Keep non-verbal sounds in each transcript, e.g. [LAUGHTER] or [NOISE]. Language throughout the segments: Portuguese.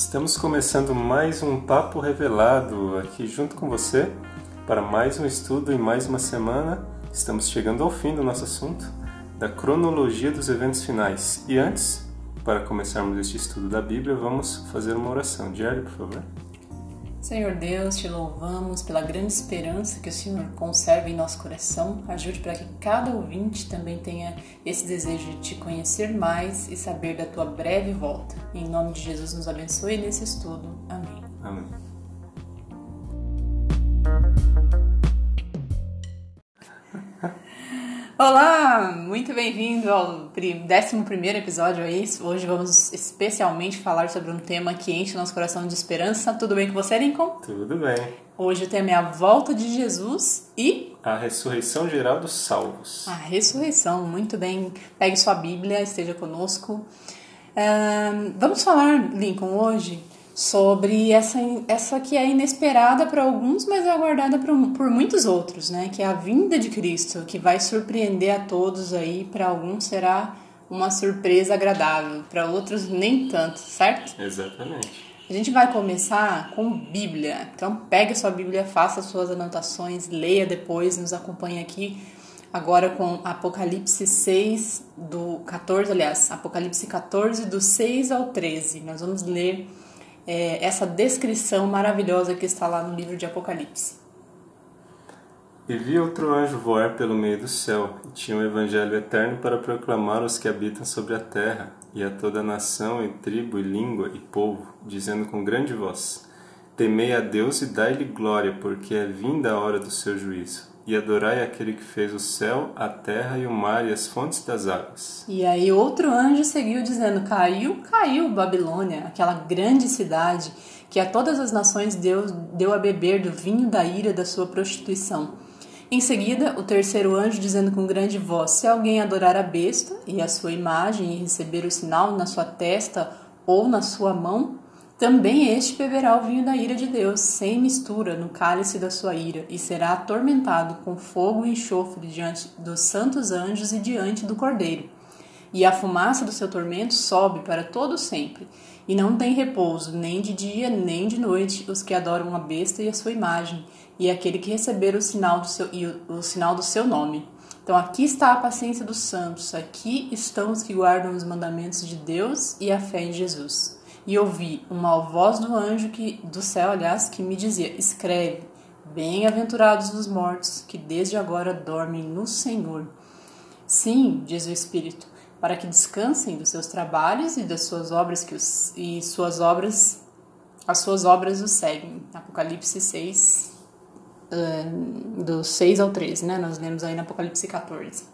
Estamos começando mais um Papo Revelado aqui junto com você para mais um estudo e mais uma semana. Estamos chegando ao fim do nosso assunto, da cronologia dos eventos finais. E antes, para começarmos este estudo da Bíblia, vamos fazer uma oração. Diário, por favor. Senhor Deus, te louvamos pela grande esperança que o Senhor conserva em nosso coração. Ajude para que cada ouvinte também tenha esse desejo de te conhecer mais e saber da tua breve volta. Em nome de Jesus, nos abençoe nesse estudo. Amém. Amém. Olá, muito bem-vindo ao 11 episódio aí. Hoje vamos especialmente falar sobre um tema que enche nosso coração de esperança. Tudo bem com você, Lincoln? Tudo bem. Hoje o tema é a volta de Jesus e. A ressurreição geral dos salvos. A ressurreição, muito bem. Pegue sua Bíblia, esteja conosco. Uh, vamos falar, Lincoln, hoje sobre essa, essa que é inesperada para alguns, mas é aguardada por, por muitos outros, né? Que é a vinda de Cristo, que vai surpreender a todos aí. Para alguns será uma surpresa agradável, para outros nem tanto, certo? Exatamente. A gente vai começar com Bíblia. Então pegue sua Bíblia, faça suas anotações, leia depois, nos acompanhe aqui agora com Apocalipse 6 do 14, aliás, Apocalipse 14 do 6 ao 13. Nós vamos ler é, essa descrição maravilhosa que está lá no livro de Apocalipse. E vi outro anjo voar pelo meio do céu, e tinha um evangelho eterno para proclamar aos que habitam sobre a terra, e a toda nação, e tribo, e língua, e povo, dizendo com grande voz: Temei a Deus e dai-lhe glória, porque é vinda a hora do seu juízo e adorai aquele que fez o céu, a terra e o mar e as fontes das águas. E aí outro anjo seguiu dizendo: Caiu, caiu Babilônia, aquela grande cidade que a todas as nações Deus deu a beber do vinho da ira da sua prostituição. Em seguida, o terceiro anjo dizendo com grande voz: Se alguém adorar a besta e a sua imagem e receber o sinal na sua testa ou na sua mão, também este beberá o vinho da ira de Deus, sem mistura, no cálice da sua ira, e será atormentado com fogo e enxofre diante dos santos anjos e diante do Cordeiro. E a fumaça do seu tormento sobe para todo sempre, e não tem repouso, nem de dia nem de noite, os que adoram a besta e a sua imagem, e aquele que receber o sinal do seu, e o, o sinal do seu nome. Então aqui está a paciência dos santos, aqui estão os que guardam os mandamentos de Deus e a fé em Jesus e ouvi uma voz do anjo que do céu, aliás, que me dizia: Escreve, bem-aventurados os mortos que desde agora dormem no Senhor. Sim, diz o Espírito, para que descansem dos seus trabalhos e das suas obras que os, e suas obras as suas obras os seguem. Apocalipse 6 uh, do 6 ao 13, né? Nós lemos aí no Apocalipse 14.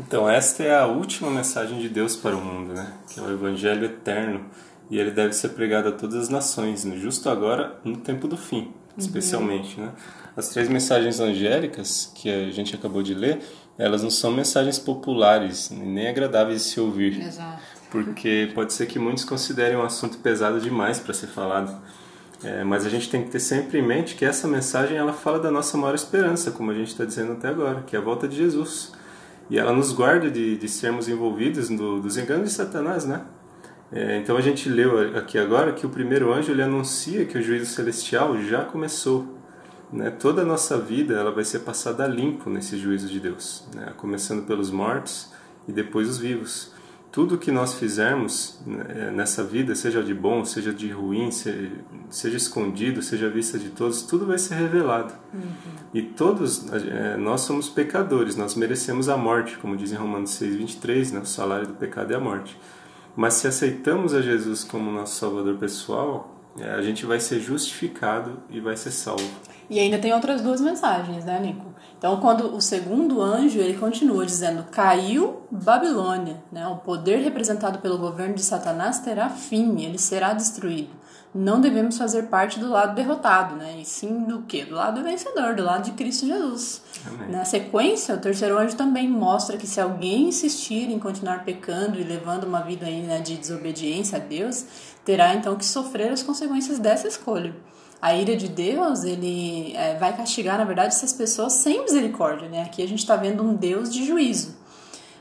Então, esta é a última mensagem de Deus para o mundo, né? Que é o evangelho eterno e ele deve ser pregado a todas as nações, né? justo agora, no tempo do fim, uhum. especialmente. Uhum. Né? As três mensagens angélicas que a gente acabou de ler, elas não são mensagens populares, nem agradáveis de se ouvir. Exato. Porque pode ser que muitos considerem um assunto pesado demais para ser falado. É, mas a gente tem que ter sempre em mente que essa mensagem ela fala da nossa maior esperança, como a gente está dizendo até agora, que é a volta de Jesus. E ela nos guarda de, de sermos envolvidos no, dos enganos de Satanás, né? É, então a gente leu aqui agora que o primeiro anjo ele anuncia que o juízo celestial já começou. Né? Toda a nossa vida ela vai ser passada a limpo nesse juízo de Deus, né? começando pelos mortos e depois os vivos. Tudo que nós fizermos né, nessa vida, seja de bom, seja de ruim, seja, seja escondido, seja vista de todos, tudo vai ser revelado. Uhum. E todos é, nós somos pecadores, nós merecemos a morte, como diz em Romanos 6:23, né? o salário do pecado é a morte. Mas se aceitamos a Jesus como nosso Salvador pessoal, a gente vai ser justificado e vai ser salvo. E ainda tem outras duas mensagens, né, Nico? Então, quando o segundo anjo, ele continua dizendo: "Caiu Babilônia", né? O poder representado pelo governo de Satanás terá fim, ele será destruído não devemos fazer parte do lado derrotado, né? E sim do que? Do lado vencedor, do lado de Cristo Jesus. Amém. Na sequência, o terceiro anjo também mostra que se alguém insistir em continuar pecando e levando uma vida aí, né, de desobediência a Deus, terá então que sofrer as consequências dessa escolha. A ira de Deus, ele é, vai castigar, na verdade, essas pessoas sem misericórdia, né? Aqui a gente está vendo um Deus de juízo.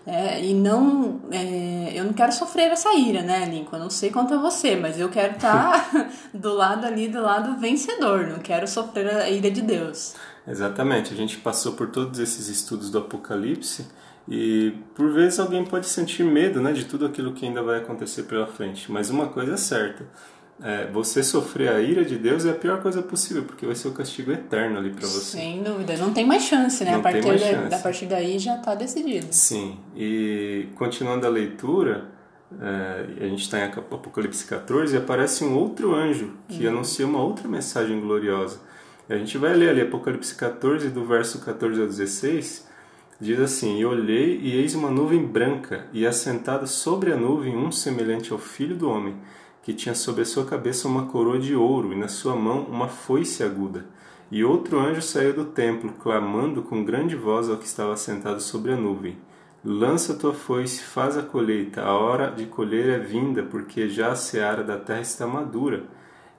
É, e não, é, eu não quero sofrer essa ira, né, Lincoln? Eu não sei quanto a você, mas eu quero estar tá [LAUGHS] [LAUGHS] do lado ali, do lado vencedor. Não quero sofrer a ira de Deus. Exatamente. A gente passou por todos esses estudos do Apocalipse e por vezes alguém pode sentir medo, né, de tudo aquilo que ainda vai acontecer pela frente. Mas uma coisa é certa é, você sofrer a ira de Deus é a pior coisa possível, porque vai ser o castigo eterno ali para você. Sem dúvida, não tem mais chance, né? Não a partir, da, chance. a partir daí já está decidido. Sim, e continuando a leitura, é, a gente está em Apocalipse 14 e aparece um outro anjo que uhum. anuncia uma outra mensagem gloriosa. A gente vai ler ali Apocalipse 14, do verso 14 ao 16, diz assim: E olhei, e eis uma nuvem branca, e assentado sobre a nuvem um semelhante ao filho do homem que tinha sobre a sua cabeça uma coroa de ouro e na sua mão uma foice aguda. E outro anjo saiu do templo, clamando com grande voz ao que estava sentado sobre a nuvem: Lança tua foice, faz a colheita, a hora de colher é vinda, porque já a seara da terra está madura.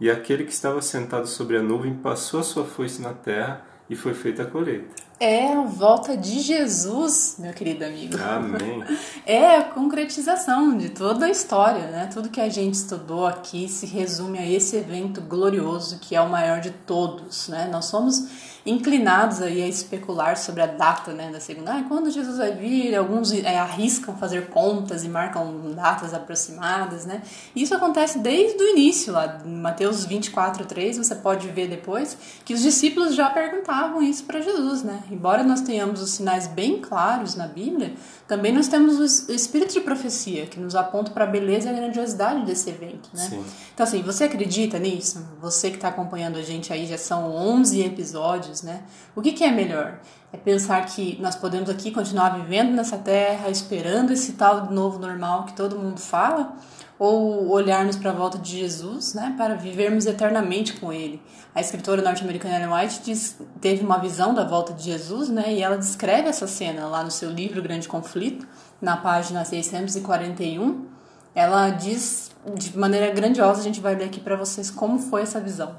E aquele que estava sentado sobre a nuvem passou a sua foice na terra e foi feita a colheita é a volta de Jesus, meu querido amigo. Amém. [LAUGHS] É a concretização de toda a história, né? Tudo que a gente estudou aqui se resume a esse evento glorioso que é o maior de todos, né? Nós somos inclinados aí a especular sobre a data né, da segunda. Ah, quando Jesus vai vir? Alguns é, arriscam fazer contas e marcam datas aproximadas, né? Isso acontece desde o início, lá Mateus 24, 3, você pode ver depois, que os discípulos já perguntavam isso para Jesus, né? Embora nós tenhamos os sinais bem claros na Bíblia, também nós temos o espírito de profecia, que nos aponta para a beleza e a grandiosidade desse evento, né? Sim. Então, assim, você acredita nisso? Você que está acompanhando a gente aí, já são 11 episódios, né? O que, que é melhor? É pensar que nós podemos aqui continuar vivendo nessa terra, esperando esse tal novo normal que todo mundo fala? Ou olharmos para a volta de Jesus, né, para vivermos eternamente com Ele. A escritora norte-americana Ellen White diz, teve uma visão da volta de Jesus, né, e ela descreve essa cena lá no seu livro Grande Conflito, na página 641. Ela diz de maneira grandiosa, a gente vai ler aqui para vocês como foi essa visão.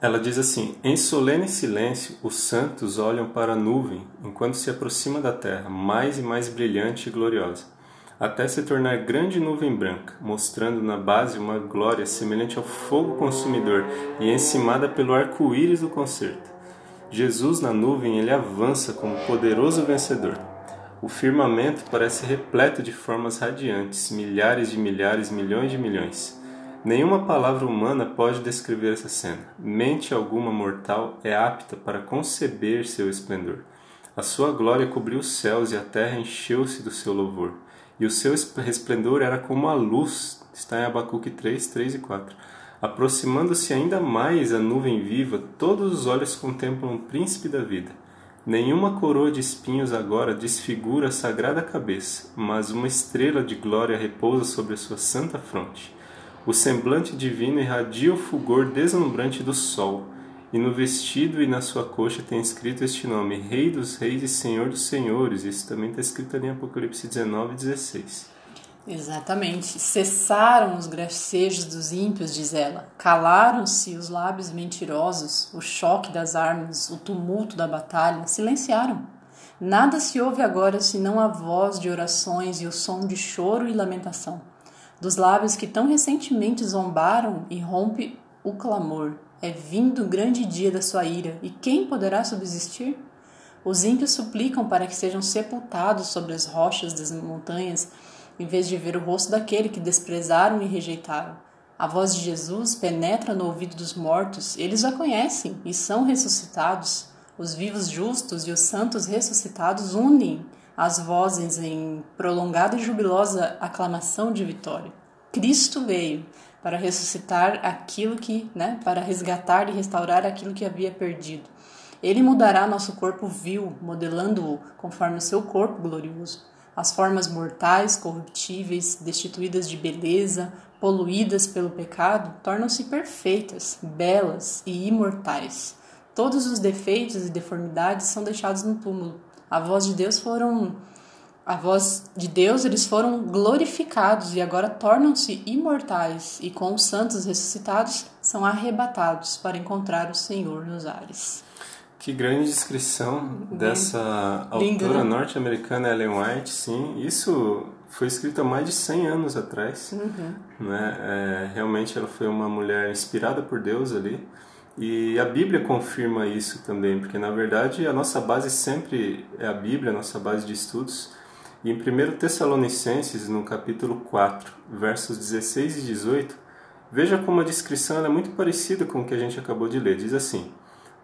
Ela diz assim: Em solene silêncio, os santos olham para a nuvem enquanto se aproxima da terra, mais e mais brilhante e gloriosa até se tornar grande nuvem branca, mostrando na base uma glória semelhante ao fogo consumidor e encimada pelo arco-íris do concerto. Jesus na nuvem ele avança como poderoso vencedor. O firmamento parece repleto de formas radiantes, milhares de milhares, milhões de milhões. Nenhuma palavra humana pode descrever essa cena. Mente alguma mortal é apta para conceber seu esplendor. A sua glória cobriu os céus e a terra encheu-se do seu louvor e o seu resplendor era como a luz. Está em Abacuque 3, 3 e 4. Aproximando-se ainda mais a nuvem viva, todos os olhos contemplam o príncipe da vida. Nenhuma coroa de espinhos agora desfigura a sagrada cabeça, mas uma estrela de glória repousa sobre a sua santa fronte. O semblante divino irradia o fulgor deslumbrante do sol e no vestido e na sua coxa tem escrito este nome, Rei dos Reis e Senhor dos Senhores. Isso também está escrito ali em Apocalipse 19, 16. Exatamente. Cessaram os gracejos dos ímpios, diz ela. Calaram-se os lábios mentirosos, o choque das armas, o tumulto da batalha. Silenciaram. Nada se ouve agora senão a voz de orações e o som de choro e lamentação. Dos lábios que tão recentemente zombaram e rompe o clamor. É vindo o grande dia da sua ira, e quem poderá subsistir? Os ímpios suplicam para que sejam sepultados sobre as rochas das montanhas, em vez de ver o rosto daquele que desprezaram e rejeitaram. A voz de Jesus penetra no ouvido dos mortos, eles a conhecem e são ressuscitados. Os vivos justos e os santos ressuscitados unem as vozes em prolongada e jubilosa aclamação de vitória. Cristo veio para ressuscitar aquilo que, né, para resgatar e restaurar aquilo que havia perdido. Ele mudará nosso corpo vil, modelando-o conforme o seu corpo glorioso. As formas mortais, corruptíveis, destituídas de beleza, poluídas pelo pecado, tornam-se perfeitas, belas e imortais. Todos os defeitos e deformidades são deixados no túmulo. A voz de Deus foram a voz de Deus, eles foram glorificados e agora tornam-se imortais, e com os santos ressuscitados são arrebatados para encontrar o Senhor nos ares. Que grande descrição dessa Lindo, autora né? norte-americana Ellen White, sim. Isso foi escrito há mais de 100 anos atrás. Né? É, realmente ela foi uma mulher inspirada por Deus ali. E a Bíblia confirma isso também, porque na verdade a nossa base sempre é a Bíblia, a nossa base de estudos. E em 1 Tessalonicenses, no capítulo 4, versos 16 e 18, veja como a descrição é muito parecida com o que a gente acabou de ler. Diz assim: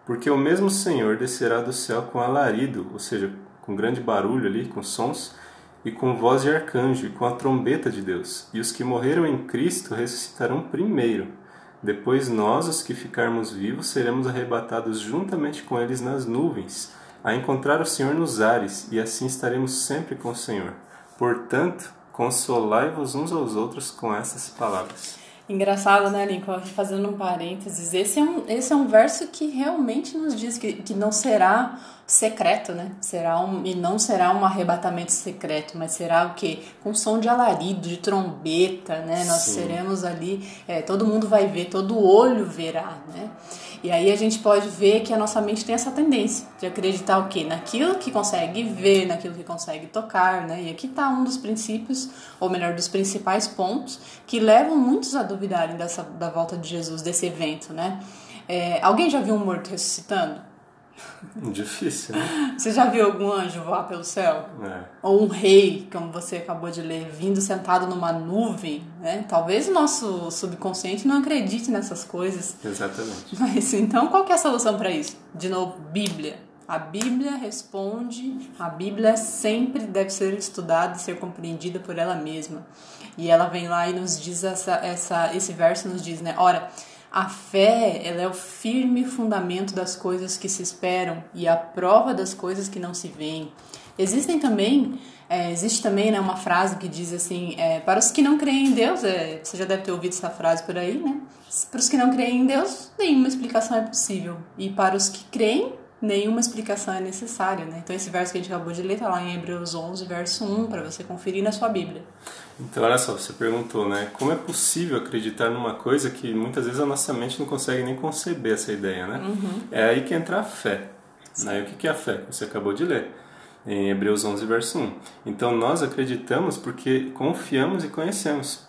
Porque o mesmo Senhor descerá do céu com alarido, ou seja, com grande barulho ali, com sons, e com voz de arcanjo, e com a trombeta de Deus. E os que morreram em Cristo ressuscitarão primeiro. Depois nós, os que ficarmos vivos, seremos arrebatados juntamente com eles nas nuvens, a encontrar o Senhor nos ares, e assim estaremos sempre com o Senhor. Portanto, consolai-vos uns aos outros com essas palavras. Engraçado, né, Lincoln? Fazendo um parênteses, esse é um, esse é um verso que realmente nos diz que, que não será secreto, né? Será um, e não será um arrebatamento secreto, mas será o quê? Com som de alarido, de trombeta, né? Nós Sim. seremos ali, é, todo mundo vai ver, todo olho verá, né? E aí a gente pode ver que a nossa mente tem essa tendência de acreditar o quê? Naquilo que consegue ver, naquilo que consegue tocar, né? E aqui está um dos princípios, ou melhor, dos principais pontos que levam muitos a duvidarem dessa, da volta de Jesus, desse evento, né? É, alguém já viu um morto ressuscitando? Difícil, né? Você já viu algum anjo voar pelo céu? É. Ou um rei, como você acabou de ler, vindo sentado numa nuvem, né? Talvez o nosso subconsciente não acredite nessas coisas. Exatamente. Mas então qual que é a solução para isso? De novo, Bíblia. A Bíblia responde, a Bíblia sempre deve ser estudada e ser compreendida por ela mesma. E ela vem lá e nos diz essa, essa esse verso nos diz, né? Ora, a fé, ela é o firme fundamento das coisas que se esperam e a prova das coisas que não se veem. Existem também, é, existe também né, uma frase que diz assim, é, para os que não creem em Deus, é, você já deve ter ouvido essa frase por aí, né? Para os que não creem em Deus, nenhuma explicação é possível. E para os que creem, nenhuma explicação é necessária, né? Então esse verso que a gente acabou de ler está lá em Hebreus 11, verso 1, para você conferir na sua Bíblia. Então, olha só, você perguntou, né? Como é possível acreditar numa coisa que muitas vezes a nossa mente não consegue nem conceber essa ideia, né? É aí que entra a fé. Né? E o que que é a fé? Você acabou de ler. Em Hebreus 11, verso 1. Então, nós acreditamos porque confiamos e conhecemos.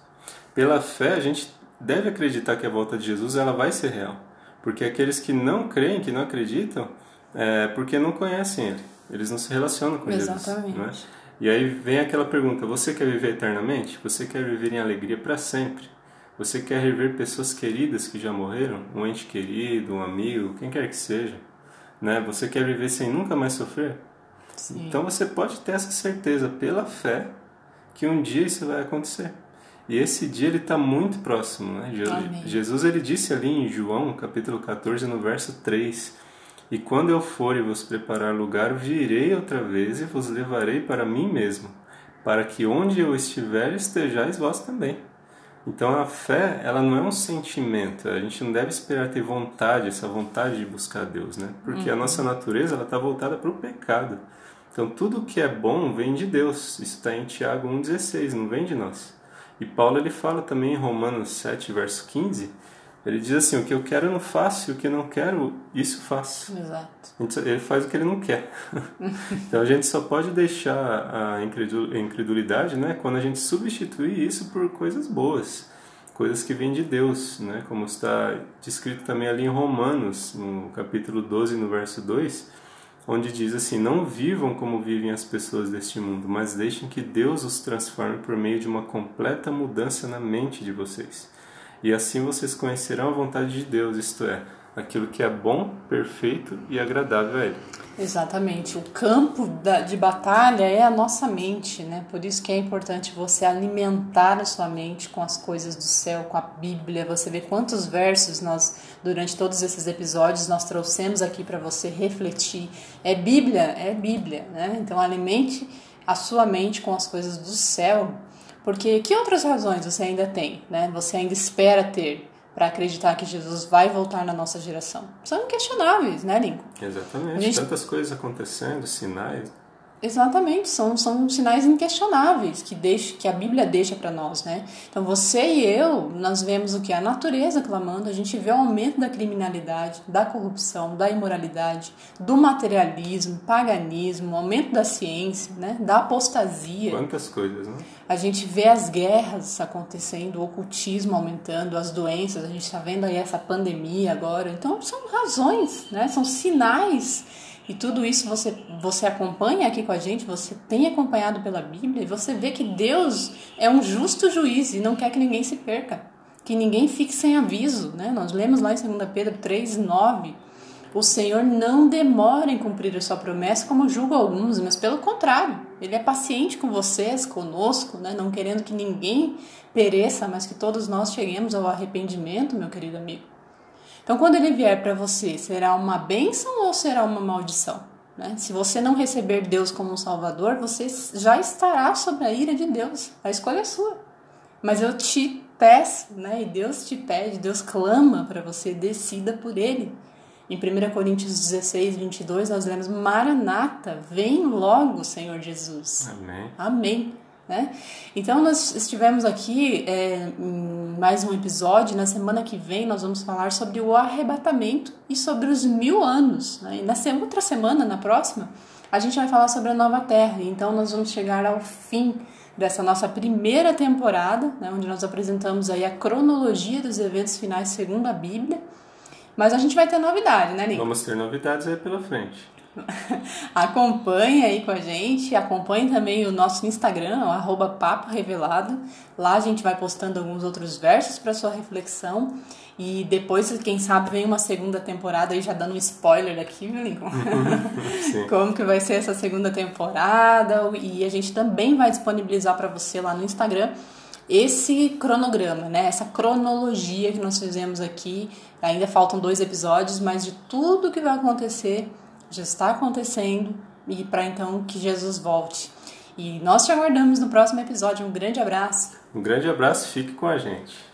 Pela fé, a gente deve acreditar que a volta de Jesus ela vai ser real. Porque aqueles que não creem, que não acreditam, é porque não conhecem Ele. Eles não se relacionam com Exatamente. Jesus. Né? E aí vem aquela pergunta: você quer viver eternamente? Você quer viver em alegria para sempre? Você quer rever pessoas queridas que já morreram? Um ente querido, um amigo, quem quer que seja? Né? Você quer viver sem nunca mais sofrer? Sim. Então você pode ter essa certeza pela fé que um dia isso vai acontecer. E esse dia ele está muito próximo. Né? Je- Amém. Jesus ele disse ali em João, capítulo 14, no verso 3: E quando eu for e vos preparar lugar, virei outra vez e vos levarei para mim mesmo, para que onde eu estiver estejais vós também. Então a fé, ela não é um sentimento. A gente não deve esperar ter vontade, essa vontade de buscar Deus, né? Porque a nossa natureza, ela está voltada para o pecado. Então tudo que é bom vem de Deus. Isso está em Tiago 1,16, não vem de nós. E Paulo ele fala também em Romanos 7, verso 15, ele diz assim, o que eu quero eu não faço, e o que eu não quero, isso faço. Exato. Então, Ele faz o que ele não quer. [LAUGHS] então a gente só pode deixar a incredu- a incredulidade né, quando a gente substituir isso por coisas boas, coisas que vêm de Deus, né, como está descrito também ali em Romanos, no capítulo 12, no verso 2, onde diz assim: Não vivam como vivem as pessoas deste mundo, mas deixem que Deus os transforme por meio de uma completa mudança na mente de vocês. E assim vocês conhecerão a vontade de Deus, isto é, aquilo que é bom, perfeito e agradável a Ele. Exatamente. O campo da- de batalha é a nossa mente, né? Por isso que é importante você alimentar a sua mente com as coisas do céu, com a Bíblia. Você vê quantos versos nós, durante todos esses episódios, nós trouxemos aqui para você refletir. É Bíblia? É Bíblia, né? Então alimente a sua mente com as coisas do céu. Porque que outras razões você ainda tem, né? Você ainda espera ter para acreditar que Jesus vai voltar na nossa geração? São inquestionáveis, né, Lincoln? Exatamente. Gente- Tantas coisas acontecendo, sinais. Exatamente, são, são sinais inquestionáveis que, deixa, que a Bíblia deixa para nós, né? Então você e eu, nós vemos o que? A natureza clamando, a gente vê o aumento da criminalidade, da corrupção, da imoralidade, do materialismo, paganismo, aumento da ciência, né? Da apostasia. Quantas coisas, né? A gente vê as guerras acontecendo, o ocultismo aumentando, as doenças, a gente está vendo aí essa pandemia agora. Então são razões, né? São sinais e tudo isso você, você acompanha aqui com a gente, você tem acompanhado pela Bíblia e você vê que Deus é um justo juiz e não quer que ninguém se perca, que ninguém fique sem aviso. Né? Nós lemos lá em 2 Pedro 3, 9. O Senhor não demora em cumprir a sua promessa, como julga alguns, mas pelo contrário, Ele é paciente com vocês, conosco, né? não querendo que ninguém pereça, mas que todos nós cheguemos ao arrependimento, meu querido amigo. Então, quando ele vier para você, será uma bênção ou será uma maldição? Né? Se você não receber Deus como um Salvador, você já estará sob a ira de Deus. A escolha é sua. Mas eu te peço, né? e Deus te pede, Deus clama para você, decida por Ele. Em 1 Coríntios 16, 22, nós lemos: Maranata, vem logo, Senhor Jesus. Amém. Amém. Né? Então, nós estivemos aqui é, em mais um episódio. Na semana que vem, nós vamos falar sobre o arrebatamento e sobre os mil anos. Né? E na outra semana, na próxima, a gente vai falar sobre a nova terra. Então, nós vamos chegar ao fim dessa nossa primeira temporada, né? onde nós apresentamos aí a cronologia dos eventos finais segundo a Bíblia. Mas a gente vai ter novidade, né, Nico? Vamos ter novidades aí pela frente. [LAUGHS] acompanhe aí com a gente, acompanhe também o nosso Instagram, o arroba Papo Revelado. Lá a gente vai postando alguns outros versos para sua reflexão. E depois, quem sabe, vem uma segunda temporada aí já dando um spoiler aqui, viu, Lincoln? [LAUGHS] Como que vai ser essa segunda temporada. E a gente também vai disponibilizar para você lá no Instagram esse cronograma, né? Essa cronologia que nós fizemos aqui. Ainda faltam dois episódios, mas de tudo que vai acontecer já está acontecendo e para então que Jesus volte. E nós te aguardamos no próximo episódio. Um grande abraço. Um grande abraço, fique com a gente.